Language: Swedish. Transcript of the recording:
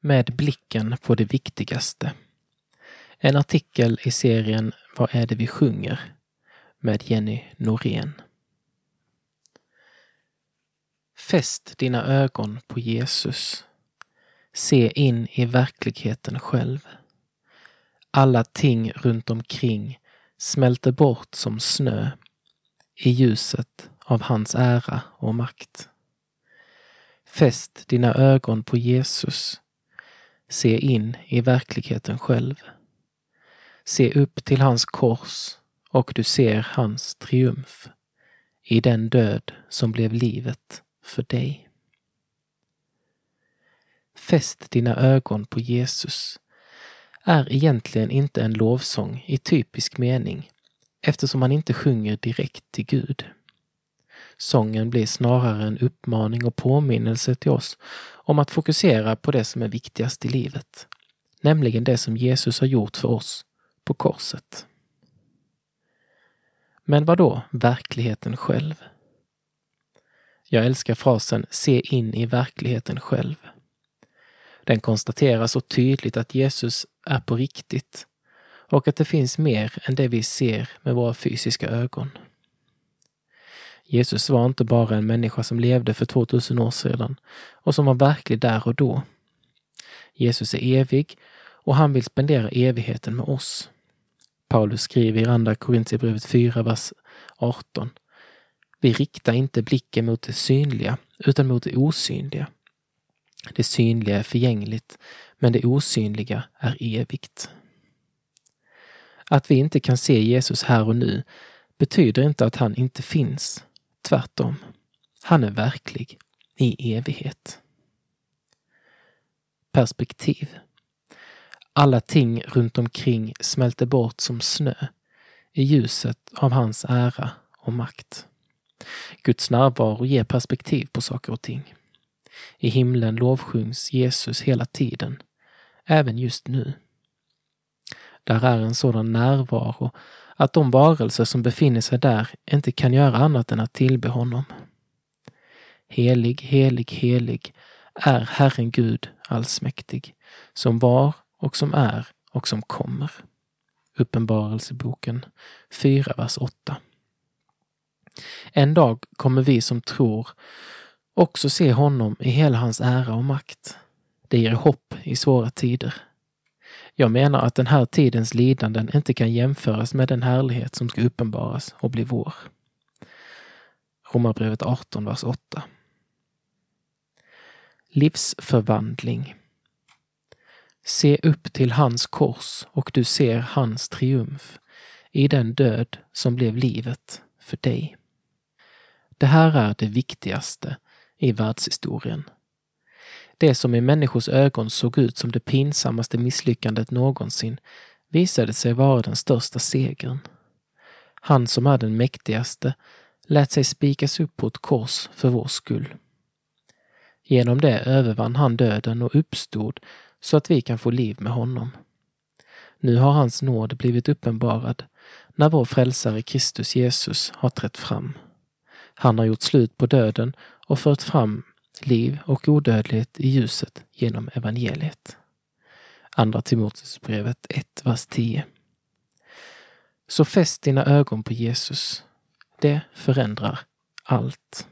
Med blicken på det viktigaste. En artikel i serien Vad är det vi sjunger? med Jenny Norén. Fäst dina ögon på Jesus. Se in i verkligheten själv. Alla ting runt omkring smälter bort som snö i ljuset av hans ära och makt. Fäst dina ögon på Jesus. Se in i verkligheten själv. Se upp till hans kors och du ser hans triumf i den död som blev livet för dig. Fäst dina ögon på Jesus är egentligen inte en lovsång i typisk mening eftersom han inte sjunger direkt till Gud. Sången blir snarare en uppmaning och påminnelse till oss om att fokusera på det som är viktigast i livet, nämligen det som Jesus har gjort för oss på korset. Men vad då verkligheten själv? Jag älskar frasen se in i verkligheten själv. Den konstaterar så tydligt att Jesus är på riktigt och att det finns mer än det vi ser med våra fysiska ögon. Jesus var inte bara en människa som levde för 2000 år sedan och som var verklig där och då. Jesus är evig och han vill spendera evigheten med oss. Paulus skriver i Andra Korintierbrevet 4, vers 18. Vi riktar inte blicken mot det synliga utan mot det osynliga. Det synliga är förgängligt, men det osynliga är evigt. Att vi inte kan se Jesus här och nu betyder inte att han inte finns. Tvärtom. Han är verklig i evighet. Perspektiv. Alla ting runt omkring smälter bort som snö i ljuset av hans ära och makt. Guds närvaro ger perspektiv på saker och ting. I himlen lovsjungs Jesus hela tiden, även just nu. Där är en sådan närvaro att de varelser som befinner sig där inte kan göra annat än att tillbe honom. Helig, helig, helig är Herren Gud allsmäktig, som var och som är och som kommer. Uppenbarelseboken 4, vers 8. En dag kommer vi som tror också se honom i hela hans ära och makt. Det ger hopp i svåra tider. Jag menar att den här tidens lidanden inte kan jämföras med den härlighet som ska uppenbaras och bli vår. Romarbrevet 18, vers 8. Livsförvandling. Se upp till hans kors och du ser hans triumf i den död som blev livet för dig. Det här är det viktigaste i världshistorien. Det som i människors ögon såg ut som det pinsammaste misslyckandet någonsin visade sig vara den största segern. Han som är den mäktigaste lät sig spikas upp på ett kors för vår skull. Genom det övervann han döden och uppstod så att vi kan få liv med honom. Nu har hans nåd blivit uppenbarad när vår frälsare Kristus Jesus har trätt fram. Han har gjort slut på döden och fört fram liv och odödlighet i ljuset genom evangeliet. Andra Timoteusbrevet 1, vers 10. Så fäst dina ögon på Jesus. Det förändrar allt.